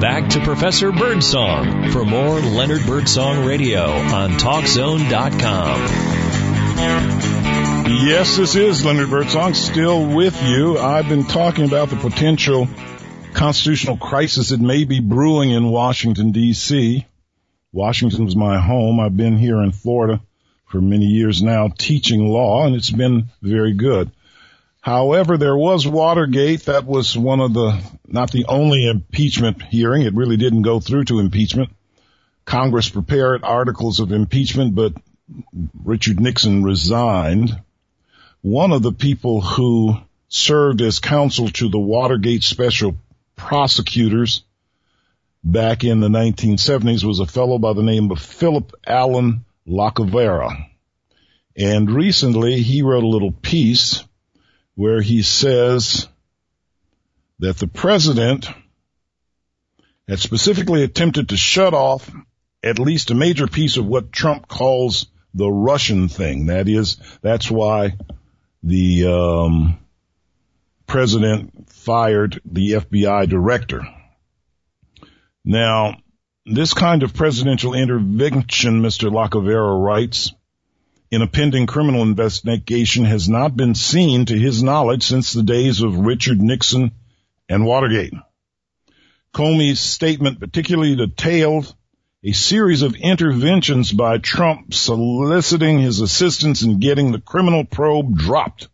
back to Professor Birdsong for more Leonard Birdsong Radio on TalkZone.com. Yes, this is Leonard Birdsong still with you. I've been talking about the potential constitutional crisis that may be brewing in Washington, D.C. Washington's my home. I've been here in Florida for many years now teaching law and it's been very good. However, there was Watergate. That was one of the, not the only impeachment hearing. It really didn't go through to impeachment. Congress prepared articles of impeachment, but Richard Nixon resigned. One of the people who served as counsel to the Watergate special prosecutors back in the 1970s was a fellow by the name of Philip Allen Lacovara. And recently he wrote a little piece where he says that the president had specifically attempted to shut off at least a major piece of what Trump calls the Russian thing. That is, that's why the um, president fired the FBI director. Now, this kind of presidential intervention, Mr. Lacovara writes, in a pending criminal investigation has not been seen to his knowledge since the days of Richard Nixon and Watergate. Comey's statement particularly detailed a series of interventions by Trump soliciting his assistance in getting the criminal probe dropped.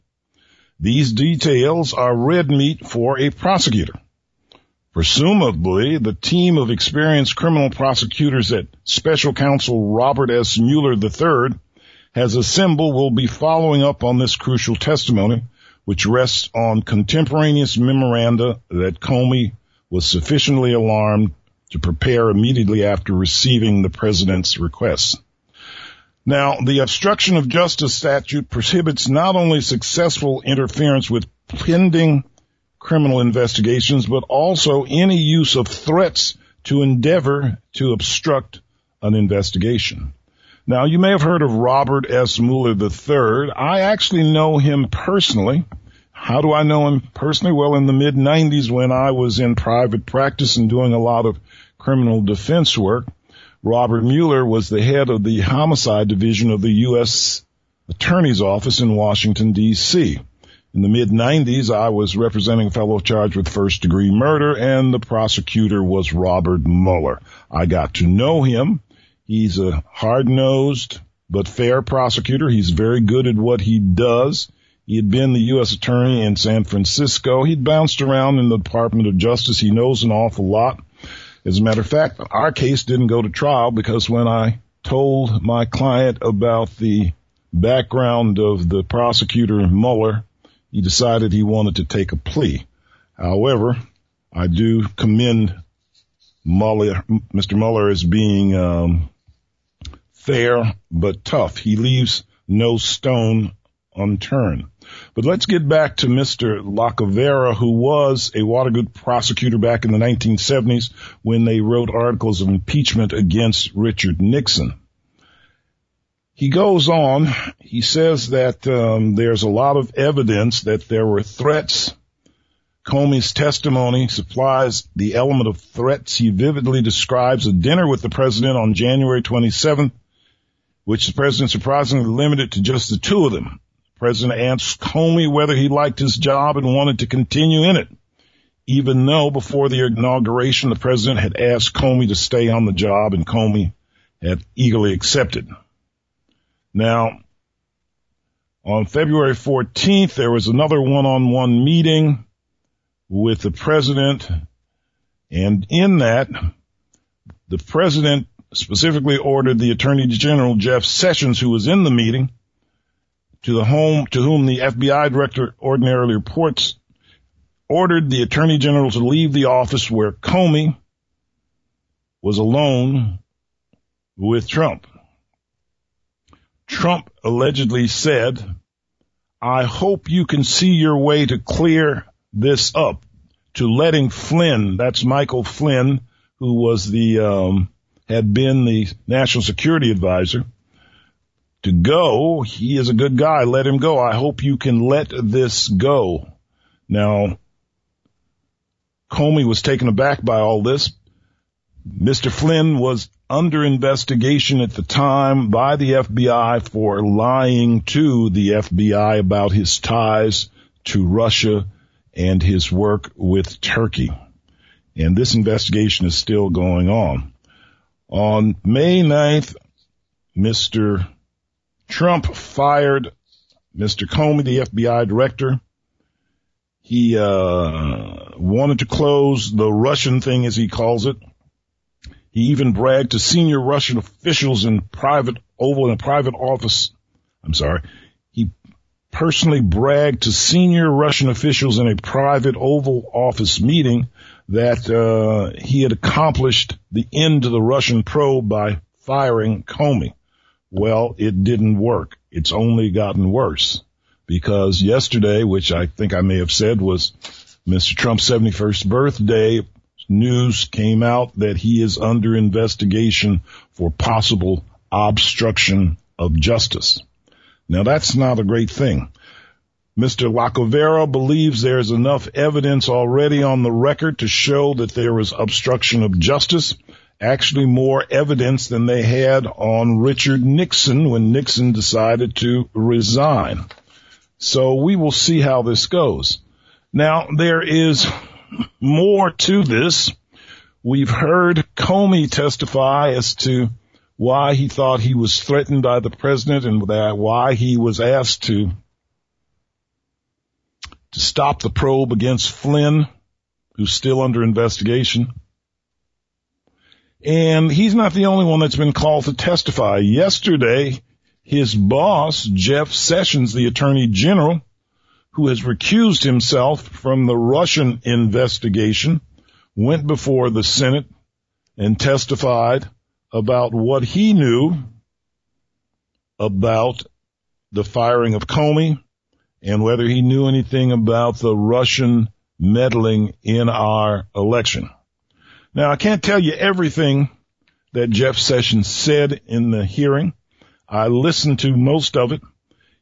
These details are red meat for a prosecutor. Presumably, the team of experienced criminal prosecutors at Special Counsel Robert S. Mueller III has assembled will be following up on this crucial testimony, which rests on contemporaneous memoranda that Comey was sufficiently alarmed to prepare immediately after receiving the president's request. Now, the obstruction of justice statute prohibits not only successful interference with pending criminal investigations, but also any use of threats to endeavor to obstruct an investigation. Now, you may have heard of Robert S. Mueller III. I actually know him personally. How do I know him personally? Well, in the mid 90s when I was in private practice and doing a lot of criminal defense work, Robert Mueller was the head of the homicide division of the U.S. Attorney's Office in Washington, D.C. In the mid 90s, I was representing a fellow charged with first degree murder and the prosecutor was Robert Mueller. I got to know him He's a hard-nosed but fair prosecutor. He's very good at what he does. He had been the U.S. attorney in San Francisco. He'd bounced around in the Department of Justice. He knows an awful lot. As a matter of fact, our case didn't go to trial because when I told my client about the background of the prosecutor Mueller, he decided he wanted to take a plea. However, I do commend Mueller, Mr. Mueller as being um, fair but tough. He leaves no stone unturned. But let's get back to Mr. Lacovara, who was a Watergate prosecutor back in the 1970s when they wrote articles of impeachment against Richard Nixon. He goes on, he says that um, there's a lot of evidence that there were threats. Comey's testimony supplies the element of threats. He vividly describes a dinner with the president on January 27th which the president surprisingly limited to just the two of them. The president asked Comey whether he liked his job and wanted to continue in it, even though before the inauguration the president had asked Comey to stay on the job and Comey had eagerly accepted. Now, on February 14th, there was another one-on-one meeting with the president, and in that, the president specifically ordered the Attorney General Jeff Sessions, who was in the meeting, to the home to whom the FBI director ordinarily reports, ordered the Attorney General to leave the office where Comey was alone with Trump. Trump allegedly said, I hope you can see your way to clear this up, to letting Flynn, that's Michael Flynn, who was the um, had been the national security advisor to go. He is a good guy. Let him go. I hope you can let this go. Now, Comey was taken aback by all this, Mr. Flynn was under investigation at the time by the FBI for lying to the FBI about his ties to Russia and his work with Turkey. And this investigation is still going on. On May 9th, Mr. Trump fired Mr. Comey, the FBI director. He uh, wanted to close the Russian thing, as he calls it. He even bragged to senior Russian officials in private Oval in a private office. I'm sorry. He personally bragged to senior Russian officials in a private Oval Office meeting that uh, he had accomplished the end to the Russian probe by firing Comey. Well, it didn't work. It's only gotten worse because yesterday, which I think I may have said was Mr. Trump's 71st birthday, news came out that he is under investigation for possible obstruction of justice. Now that's not a great thing. Mr. Lacovara believes there's enough evidence already on the record to show that there was obstruction of justice. Actually more evidence than they had on Richard Nixon when Nixon decided to resign. So we will see how this goes. Now there is more to this. We've heard Comey testify as to why he thought he was threatened by the president and why he was asked to to stop the probe against Flynn, who's still under investigation. And he's not the only one that's been called to testify. Yesterday, his boss, Jeff Sessions, the attorney general, who has recused himself from the Russian investigation, went before the Senate and testified about what he knew about the firing of Comey and whether he knew anything about the Russian meddling in our election. Now, I can't tell you everything that Jeff Sessions said in the hearing. I listened to most of it.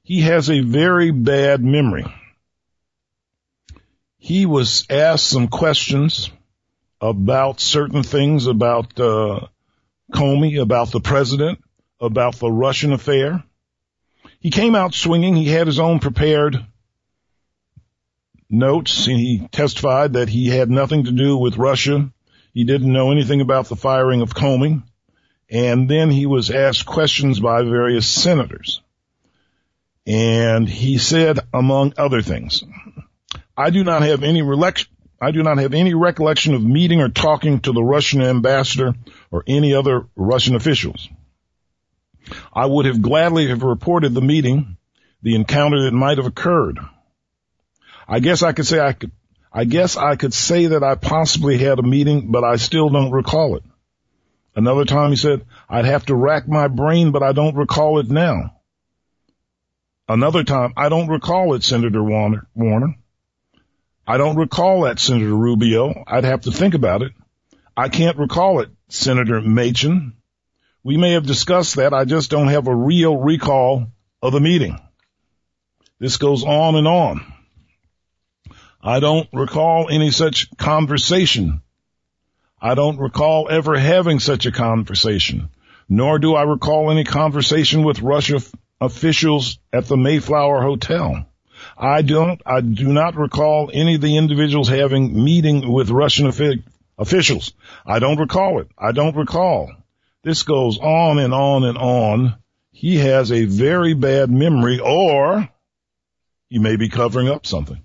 He has a very bad memory. He was asked some questions about certain things about uh, Comey, about the president, about the Russian affair. He came out swinging. He had his own prepared notes. And he testified that he had nothing to do with Russia. He didn't know anything about the firing of Comey. And then he was asked questions by various senators. And he said, among other things, I do not have any recollection. I do not have any recollection of meeting or talking to the Russian ambassador or any other Russian officials. I would have gladly have reported the meeting, the encounter that might have occurred. I guess I could say I could, I guess I could say that I possibly had a meeting, but I still don't recall it. Another time he said, I'd have to rack my brain, but I don't recall it now. Another time, I don't recall it, Senator Warner. I don't recall that, Senator Rubio. I'd have to think about it. I can't recall it, Senator Manchin. We may have discussed that. I just don't have a real recall of the meeting. This goes on and on. I don't recall any such conversation. I don't recall ever having such a conversation, nor do I recall any conversation with Russia officials at the Mayflower Hotel. I don't, I do not recall any of the individuals having meeting with Russian officials. I don't recall it. I don't recall. This goes on and on and on. He has a very bad memory or he may be covering up something.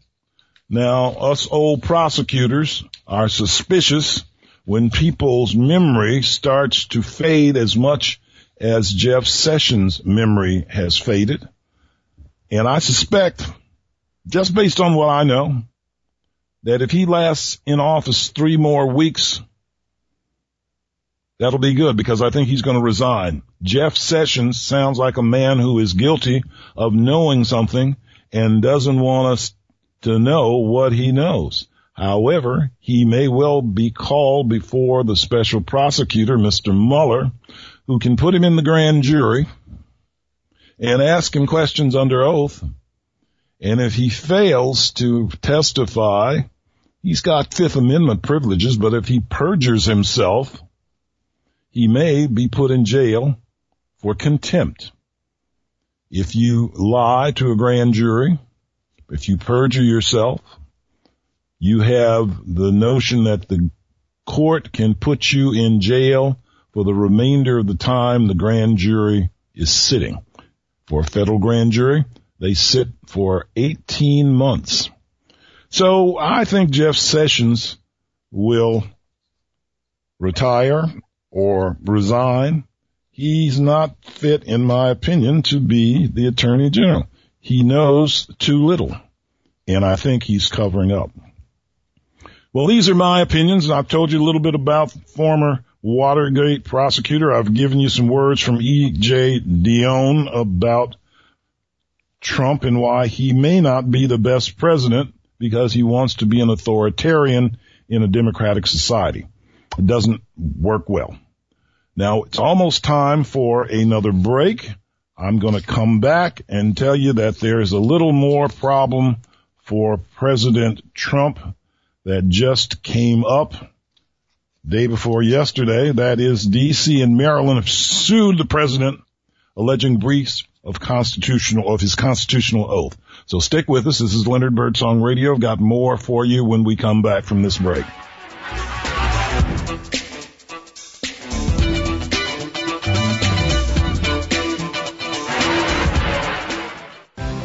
Now, us old prosecutors are suspicious when people's memory starts to fade as much as Jeff Sessions' memory has faded. And I suspect, just based on what I know, that if he lasts in office three more weeks, That'll be good because I think he's going to resign. Jeff Sessions sounds like a man who is guilty of knowing something and doesn't want us to know what he knows. However, he may well be called before the special prosecutor, Mr. Mueller, who can put him in the grand jury and ask him questions under oath. And if he fails to testify, he's got Fifth Amendment privileges, but if he perjures himself, he may be put in jail for contempt. If you lie to a grand jury, if you perjure yourself, you have the notion that the court can put you in jail for the remainder of the time the grand jury is sitting. For a federal grand jury, they sit for 18 months. So I think Jeff Sessions will retire or resign. He's not fit, in my opinion, to be the attorney general. He knows too little, and I think he's covering up. Well, these are my opinions. I've told you a little bit about former Watergate prosecutor. I've given you some words from E.J. Dionne about Trump and why he may not be the best president because he wants to be an authoritarian in a democratic society. It doesn't work well. Now it's almost time for another break. I'm going to come back and tell you that there's a little more problem for President Trump that just came up day before yesterday. That is DC and Maryland have sued the president alleging breach of constitutional, of his constitutional oath. So stick with us. This is Leonard Birdsong Radio. I've got more for you when we come back from this break.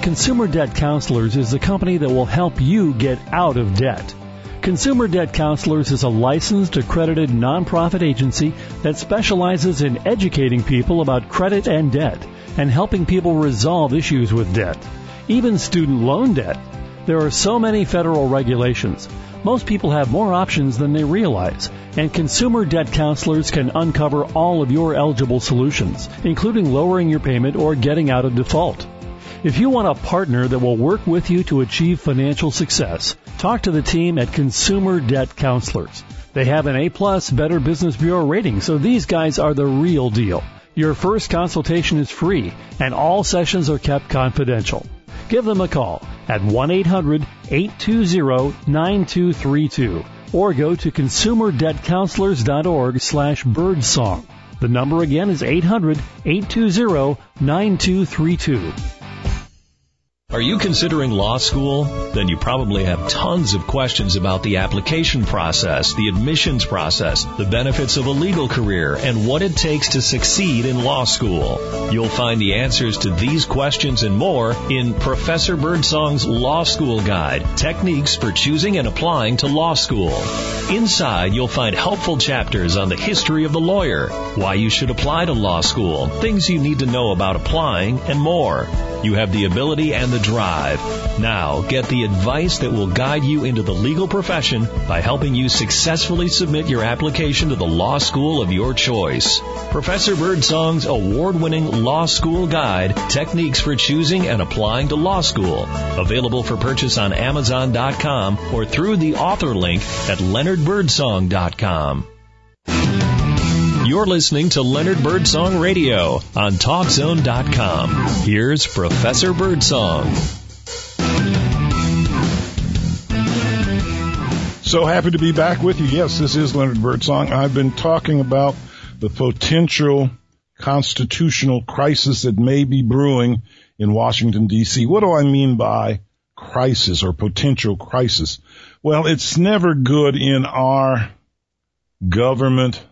Consumer Debt Counselors is the company that will help you get out of debt. Consumer Debt Counselors is a licensed, accredited nonprofit agency that specializes in educating people about credit and debt and helping people resolve issues with debt, even student loan debt. There are so many federal regulations. Most people have more options than they realize, and consumer debt counselors can uncover all of your eligible solutions, including lowering your payment or getting out of default. If you want a partner that will work with you to achieve financial success, talk to the team at Consumer Debt Counselors. They have an A-plus Better Business Bureau rating, so these guys are the real deal. Your first consultation is free, and all sessions are kept confidential. Give them a call at 1-800-820-9232 or go to consumerdebtcounselors.org slash birdsong. The number again is 800-820-9232. Are you considering law school? Then you probably have tons of questions about the application process, the admissions process, the benefits of a legal career, and what it takes to succeed in law school. You'll find the answers to these questions and more in Professor Birdsong's Law School Guide, Techniques for Choosing and Applying to Law School. Inside, you'll find helpful chapters on the history of the lawyer, why you should apply to law school, things you need to know about applying, and more. You have the ability and the drive. Now, get the advice that will guide you into the legal profession by helping you successfully submit your application to the law school of your choice. Professor Birdsong's award-winning Law School Guide, Techniques for Choosing and Applying to Law School. Available for purchase on Amazon.com or through the author link at leonardbirdsong.com. You're listening to Leonard Birdsong Radio on TalkZone.com. Here's Professor Birdsong. So happy to be back with you. Yes, this is Leonard Birdsong. I've been talking about the potential constitutional crisis that may be brewing in Washington DC. What do I mean by crisis or potential crisis? Well, it's never good in our government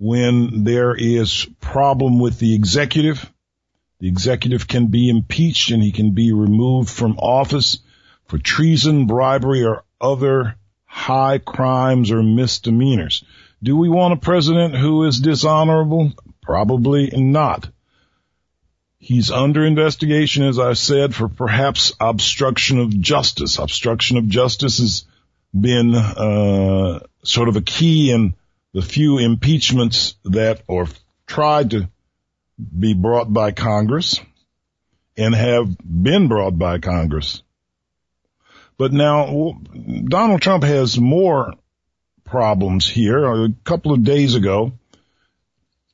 when there is problem with the executive. The executive can be impeached and he can be removed from office for treason, bribery, or other high crimes or misdemeanors. Do we want a president who is dishonorable? Probably not. He's under investigation, as I said, for perhaps obstruction of justice. Obstruction of justice has been uh, sort of a key in the few impeachments that or tried to be brought by Congress and have been brought by Congress. But now Donald Trump has more problems here. A couple of days ago,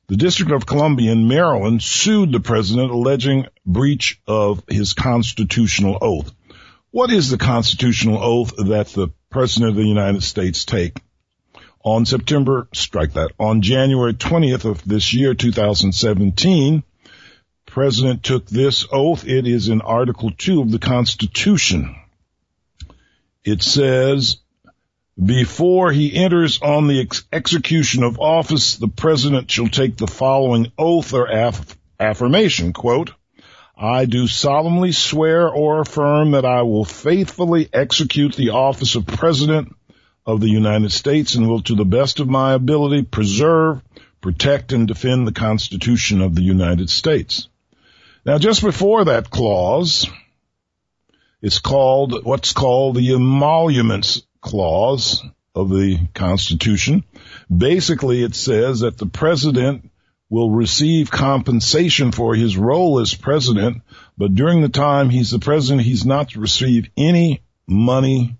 the District of Columbia in Maryland sued the president alleging breach of his constitutional oath. What is the constitutional oath that the president of the United States take? On September, strike that, on January 20th of this year, 2017, President took this oath. It is in Article 2 of the Constitution. It says, before he enters on the ex- execution of office, the president shall take the following oath or aff- affirmation, quote, I do solemnly swear or affirm that I will faithfully execute the office of president of the United States and will to the best of my ability preserve, protect, and defend the Constitution of the United States. Now just before that clause, it's called what's called the emoluments clause of the Constitution. Basically it says that the president will receive compensation for his role as president, but during the time he's the president, he's not to receive any money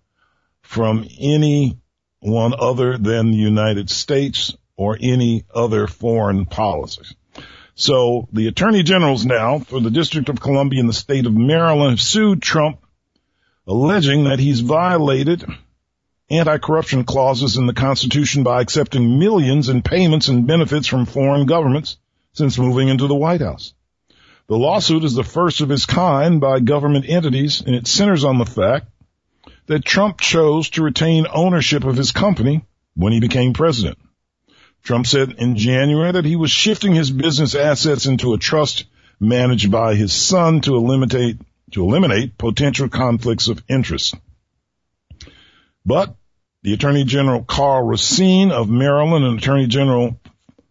from any one other than the United States or any other foreign policies. So the attorney generals now for the District of Columbia and the state of Maryland have sued Trump alleging that he's violated anti-corruption clauses in the Constitution by accepting millions in payments and benefits from foreign governments since moving into the White House. The lawsuit is the first of its kind by government entities and it centers on the fact that Trump chose to retain ownership of his company when he became president. Trump said in January that he was shifting his business assets into a trust managed by his son to eliminate, to eliminate potential conflicts of interest. But the Attorney General Karl Racine of Maryland and Attorney General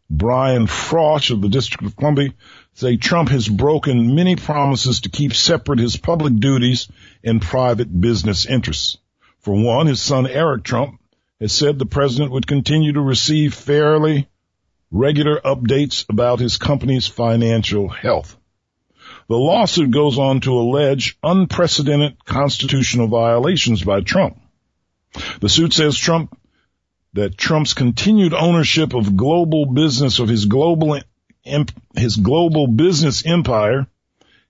Brian Frosh of the District of Columbia say Trump has broken many promises to keep separate his public duties and private business interests. For one, his son Eric Trump has said the president would continue to receive fairly regular updates about his company's financial health. The lawsuit goes on to allege unprecedented constitutional violations by Trump. The suit says Trump that Trump's continued ownership of global business of his global his global business empire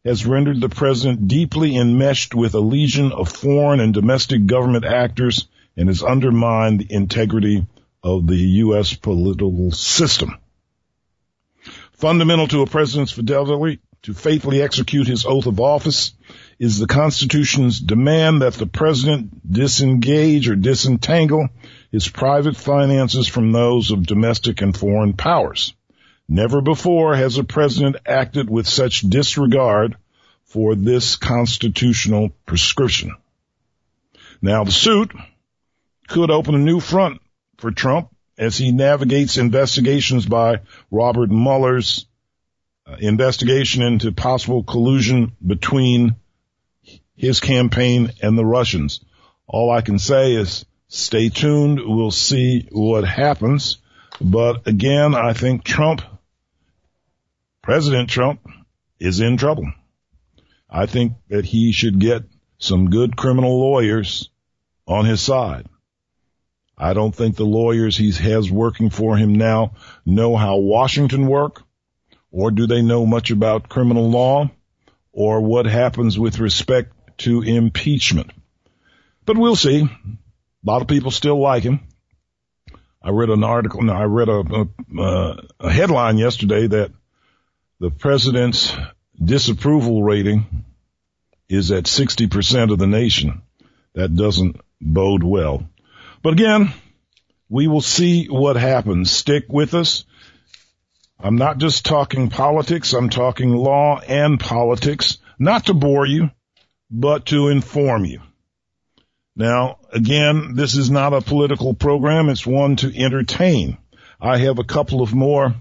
has rendered the president deeply enmeshed with a legion of foreign and domestic government actors and has undermined the integrity of the U.S. political system. Fundamental to a president's fidelity to faithfully execute his oath of office is the Constitution's demand that the president disengage or disentangle his private finances from those of domestic and foreign powers. Never before has a president acted with such disregard for this constitutional prescription. Now the suit could open a new front for Trump as he navigates investigations by Robert Mueller's uh, investigation into possible collusion between his campaign and the Russians. All I can say is stay tuned. We'll see what happens. But again, I think Trump, President Trump is in trouble. I think that he should get some good criminal lawyers on his side. I don't think the lawyers he has working for him now know how Washington work or do they know much about criminal law or what happens with respect to impeachment. But we'll see. A lot of people still like him. I read an article, no, I read a, a, uh, a headline yesterday that the president's disapproval rating is at 60% of the nation. That doesn't bode well. But again, we will see what happens. Stick with us. I'm not just talking politics. I'm talking law and politics, not to bore you, but to inform you. Now, again, this is not a political program. It's one to entertain. I have a couple of more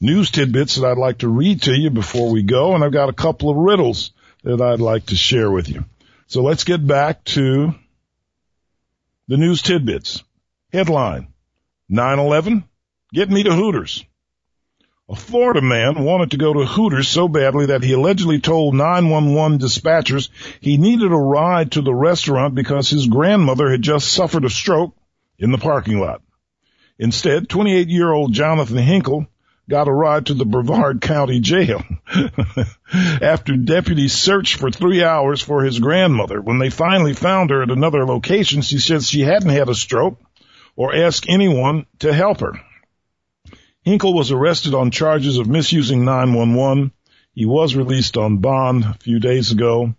news tidbits that I'd like to read to you before we go, and I've got a couple of riddles that I'd like to share with you. So let's get back to the news tidbits. Headline, 9-11, get me to Hooters. A Florida man wanted to go to Hooters so badly that he allegedly told 911 dispatchers he needed a ride to the restaurant because his grandmother had just suffered a stroke in the parking lot. Instead, 28 year old Jonathan Hinkle got a ride to the Brevard County Jail after deputies searched for three hours for his grandmother. When they finally found her at another location, she said she hadn't had a stroke or asked anyone to help her. Hinkle was arrested on charges of misusing 911. He was released on bond a few days ago.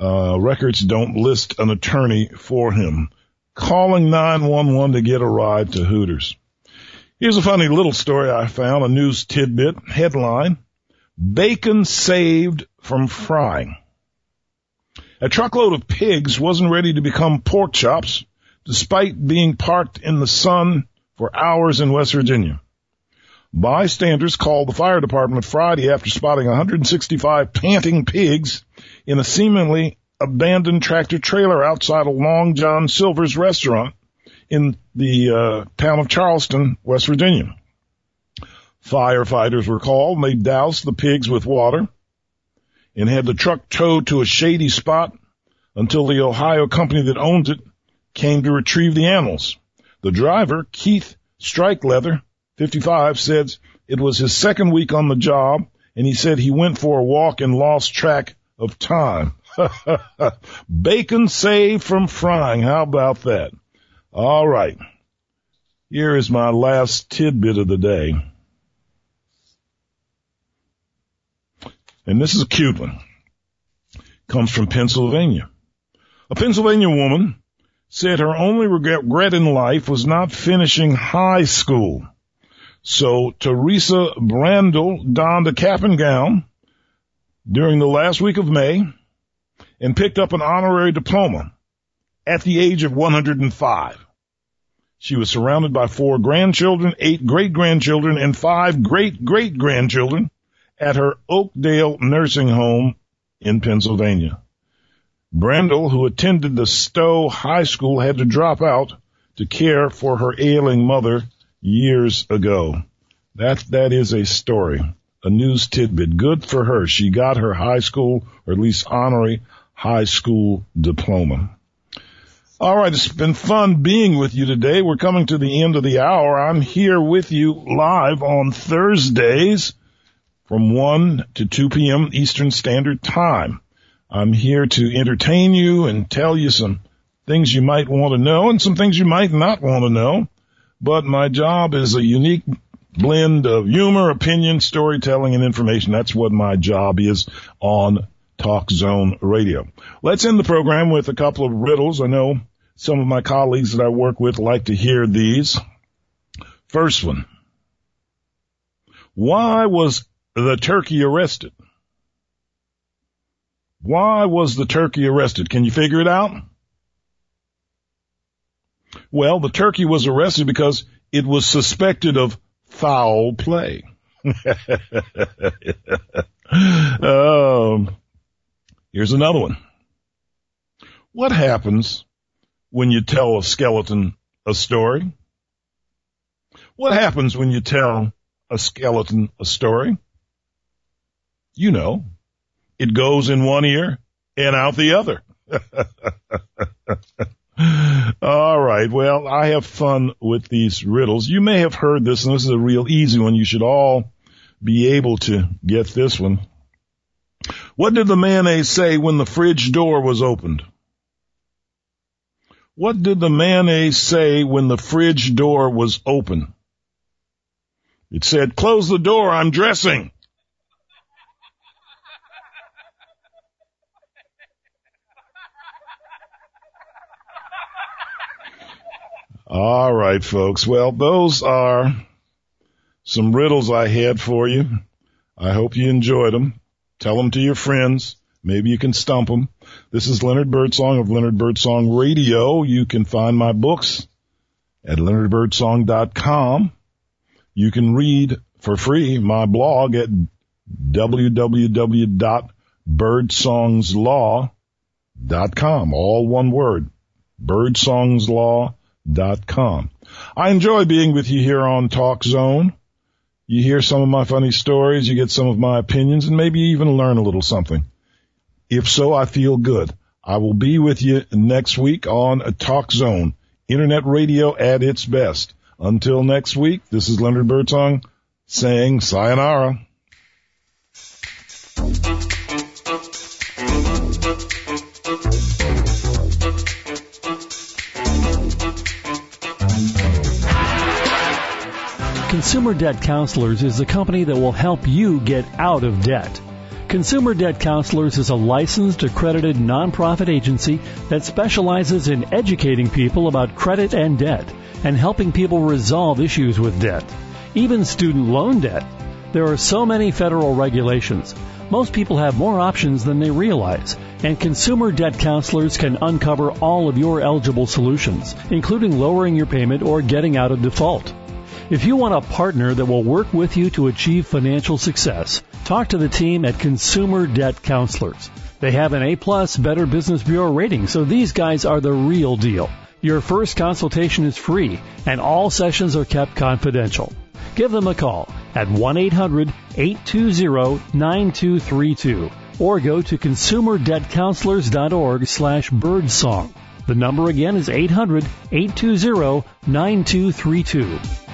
Uh, records don't list an attorney for him. Calling 911 to get a ride to Hooters. Here's a funny little story I found, a news tidbit headline. Bacon saved from frying. A truckload of pigs wasn't ready to become pork chops despite being parked in the sun for hours in West Virginia. Bystanders called the fire department Friday after spotting 165 panting pigs in a seemingly abandoned tractor trailer outside a Long John Silver's restaurant in the uh, town of Charleston, West Virginia. Firefighters were called and they doused the pigs with water and had the truck towed to a shady spot until the Ohio company that owns it came to retrieve the animals. The driver, Keith Strikeleather, 55, says it was his second week on the job and he said he went for a walk and lost track of time. Bacon saved from frying. How about that? All right. Here is my last tidbit of the day. And this is a cute one. Comes from Pennsylvania. A Pennsylvania woman said her only regret in life was not finishing high school. So Teresa Brandel donned a cap and gown during the last week of May and picked up an honorary diploma at the age of 105. She was surrounded by four grandchildren, eight great grandchildren, and five great great grandchildren at her Oakdale nursing home in Pennsylvania. Brandel, who attended the Stowe High School, had to drop out to care for her ailing mother years ago. That, that is a story, a news tidbit. Good for her. She got her high school, or at least honorary high school diploma. All right, it's been fun being with you today. We're coming to the end of the hour. I'm here with you live on Thursdays from 1 to 2 p.m. Eastern Standard Time. I'm here to entertain you and tell you some things you might want to know and some things you might not want to know. But my job is a unique blend of humor, opinion, storytelling, and information. That's what my job is on Talk Zone Radio. Let's end the program with a couple of riddles. I know some of my colleagues that I work with like to hear these. First one. Why was the turkey arrested? Why was the turkey arrested? Can you figure it out? Well, the turkey was arrested because it was suspected of foul play. um, Here's another one. What happens when you tell a skeleton a story? What happens when you tell a skeleton a story? You know, it goes in one ear and out the other. All right. Well, I have fun with these riddles. You may have heard this, and this is a real easy one. You should all be able to get this one. What did the mayonnaise say when the fridge door was opened? What did the mayonnaise say when the fridge door was open? It said, close the door, I'm dressing. All right, folks. Well, those are some riddles I had for you. I hope you enjoyed them. Tell them to your friends. Maybe you can stump them. This is Leonard Birdsong of Leonard Birdsong Radio. You can find my books at leonardbirdsong.com. You can read for free my blog at www.birdsongslaw.com. All one word. Birdsongslaw.com. I enjoy being with you here on Talk Zone. You hear some of my funny stories, you get some of my opinions, and maybe even learn a little something. If so, I feel good. I will be with you next week on a Talk Zone, Internet radio at its best. Until next week, this is Leonard Birdsong saying sayonara. Consumer Debt Counselors is the company that will help you get out of debt. Consumer Debt Counselors is a licensed, accredited nonprofit agency that specializes in educating people about credit and debt and helping people resolve issues with debt, even student loan debt. There are so many federal regulations. Most people have more options than they realize, and consumer debt counselors can uncover all of your eligible solutions, including lowering your payment or getting out of default. If you want a partner that will work with you to achieve financial success, talk to the team at Consumer Debt Counselors. They have an A-plus Better Business Bureau rating, so these guys are the real deal. Your first consultation is free, and all sessions are kept confidential. Give them a call at 1-800-820-9232 or go to consumerdebtcounselors.org slash birdsong. The number again is 800-820-9232.